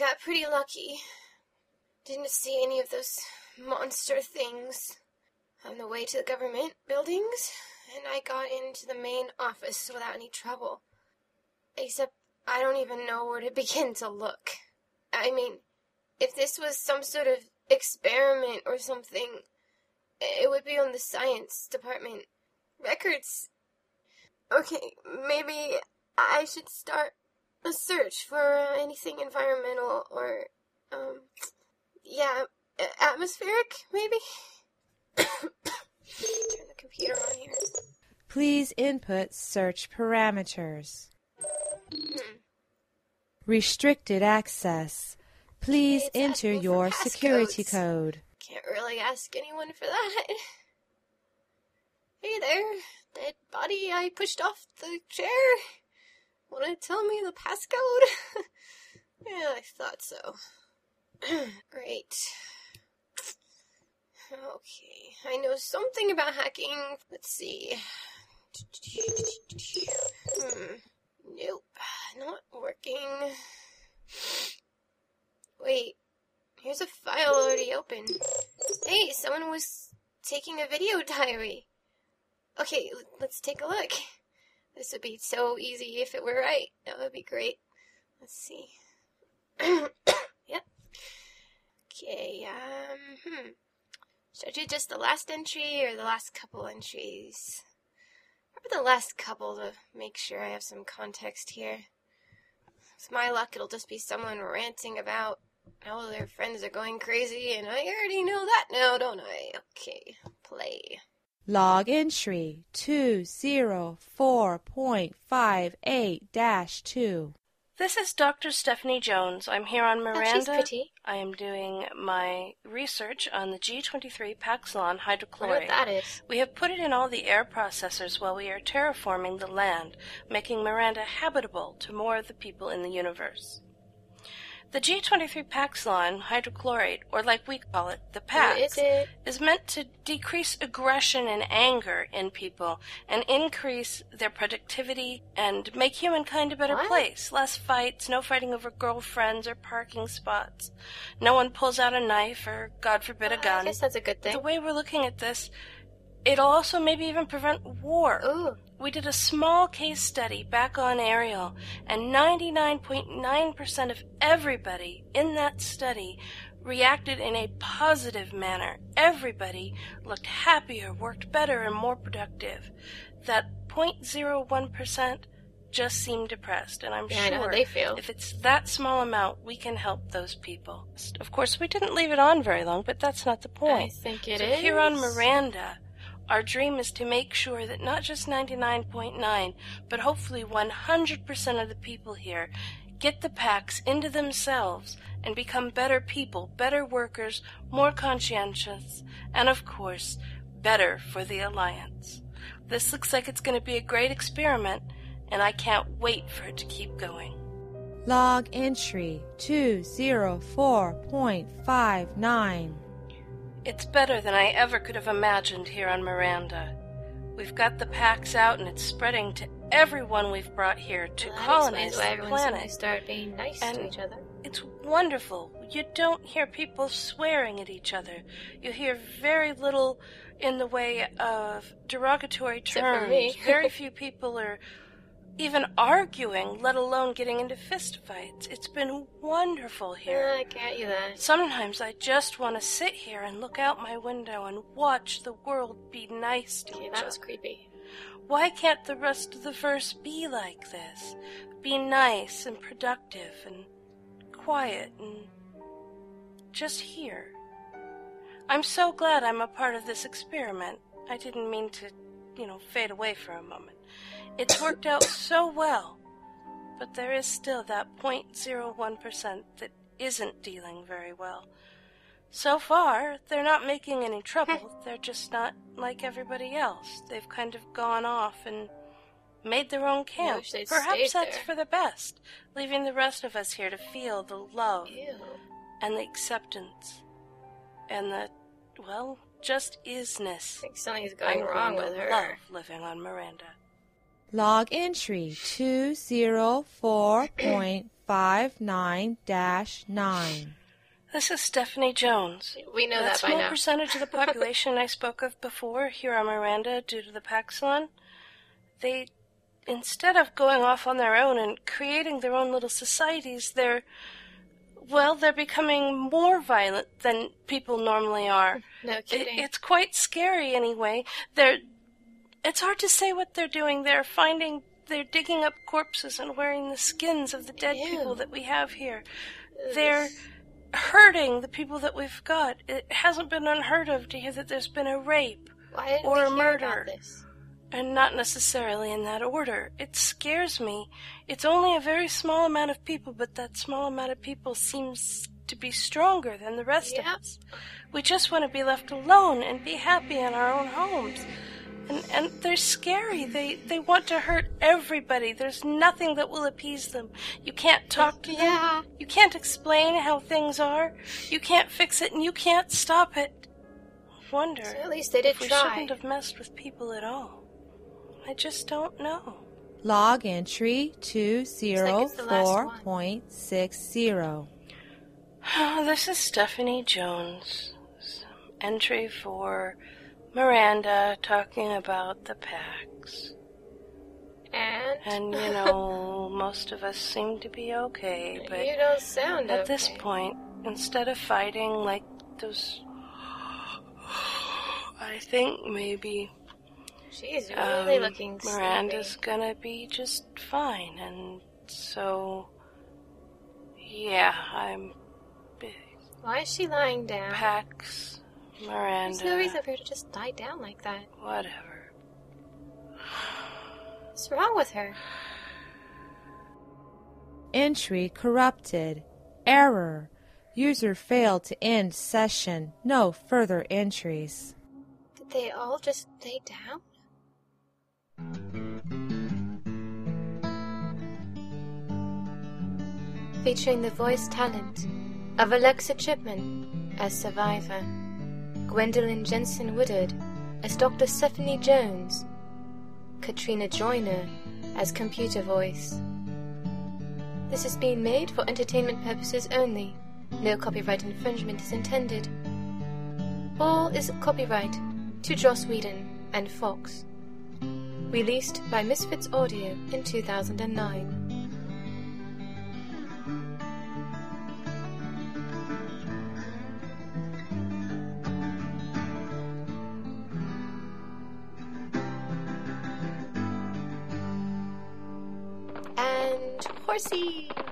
got pretty lucky. Didn't see any of those monster things on the way to the government buildings, and I got into the main office without any trouble. Except I don't even know where to begin to look. I mean, if this was some sort of experiment or something, it would be on the science department. Records. Okay, maybe I should start a search for anything environmental or, um, yeah, atmospheric, maybe? Turn the computer on here. Please input search parameters. Hmm. Restricted access. Please It's enter your security passcodes. code. Can't really ask anyone for that. Hey there, dead body I pushed off the chair. Wanna tell me the passcode? yeah, I thought so. Great. Okay, I know something about hacking. Let's see. Hmm. Nope, not working. Wait, here's a file already open. Hey, someone was taking a video diary. Okay, let's take a look. This would be so easy if it were right. That would be great. Let's see. yep. Okay, um, hmm. Should I do just the last entry or the last couple entries? Probably the last couple to make sure I have some context here. With my luck, it'll just be someone ranting about how their friends are going crazy, and I already know that now, don't I? Okay, play. Log entry 204.58-2. This is Dr. Stephanie Jones. I'm here on Oh, she's Miranda. pretty. I am doing my research on the G23 Paxilon I wonder hydrochloride. what that is. We have put it in all the air processors while we are terraforming the land, making Miranda habitable to more of the people in the universe. The G23 Paxilon hydrochlorate, or like we call it, the Pax, is meant to decrease aggression and anger in people and increase their productivity and make humankind a better What? place. Less fights, no fighting over girlfriends or parking spots. No one pulls out a knife or, God forbid, a Uh, I gun. guess that's a good thing. The way we're looking at this, it'll also maybe even prevent war. Ooh, We did a small case study back on Ariel, and 99.9% of everybody in that study reacted in a positive manner. Everybody looked happier, worked better, and more productive. That 0.01% just seemed depressed, and I'm Yeah, I know how sure they feel. if it's that small amount, we can help those people. Of course, we didn't leave it on very long, but that's not the point. I think it so is. here on Miranda, our dream is to make sure that not just 99.9, but hopefully 100% of the people here get the Pax into themselves and become better people, better workers, more conscientious, and of course, better for the Alliance. This looks like it's going to be a great experiment, and I can't wait for it to keep going. Log entry 204.59. It's better than I ever could have imagined here on Miranda. We've got the Pax out and it's spreading to everyone we've brought here to Well, colonize why the planet. started being nice And- to each other. It's wonderful. You don't hear people swearing at each other. You hear very little in the way of derogatory terms. very few people are even arguing, let alone getting into fistfights. It's been wonderful here. Yeah, I get you that. Sometimes I just want to sit here and look out my window and watch the world be nice to Okay, each that was creepy. Why can't the rest of the verse be like this? Be nice and productive and quiet and just here. I'm so glad I'm a part of this experiment. I didn't mean to, you know, fade away for a moment. It's worked out so well, but there is still that 0.01% that isn't dealing very well. So far, they're not making any trouble. They're just not like everybody else. They've kind of gone off and made their own camp. Perhaps that's there. for the best, leaving the rest of us here to feel the love Ew. and the acceptance and the, well, just isness. I isness. think something's going I'm wrong with her. Love living on Miranda. Log entry 59 9. This is Stephanie Jones. We know that that by small now. percentage of the population I spoke of before here on Miranda due to the Paxilon, they, instead of going off on their own and creating their own little societies, they're, well, they're becoming more violent than people normally are. No It, kidding. it's quite scary anyway. They're, it's hard to say what they're doing. They're finding, they're digging up corpses and wearing the skins of the dead Ew. people that we have here. They're hurting the people that we've got. It hasn't been unheard of to hear that there's been a rape, or a murder. And not necessarily in that order. It scares me. It's only a very small amount of people, but that small amount of people seems to be stronger than the rest Yep. of us. We just want to be left alone and be happy in our own homes. And, and they're scary. They they want to hurt everybody. There's nothing that will appease them. You can't talk to them. Yeah. You can't explain how things are. You can't fix it, and you can't stop it. I wonder So at least they did if we try. shouldn't have messed with people at all. I just don't know. Log entry it's the last 204.60. This is Stephanie Jones. Entry for Miranda talking about the Pax. And, And you know, most of us seem to be okay, but you don't sound at this point, instead of fighting like those. I think maybe She's really um, looking Miranda's sleepy. gonna be just fine, and so. Yeah, I'm. Why is she lying down? Pax, Miranda. There's no reason for her to just lie down like that. Whatever. What's wrong with her? Entry corrupted. Error. User failed to end session. No further entries. Did they all just lay down? Featuring the voice talent of Alexa Chipman as Survivor, Gwendolyn Jensen Woodard as Dr. Stephanie Jones, Katrina Joyner as Computer Voice. This is being made for entertainment purposes only. No copyright infringement is intended. All is copyright to Joss Whedon and Fox. Released by Misfits Audio in 2009. Horsey!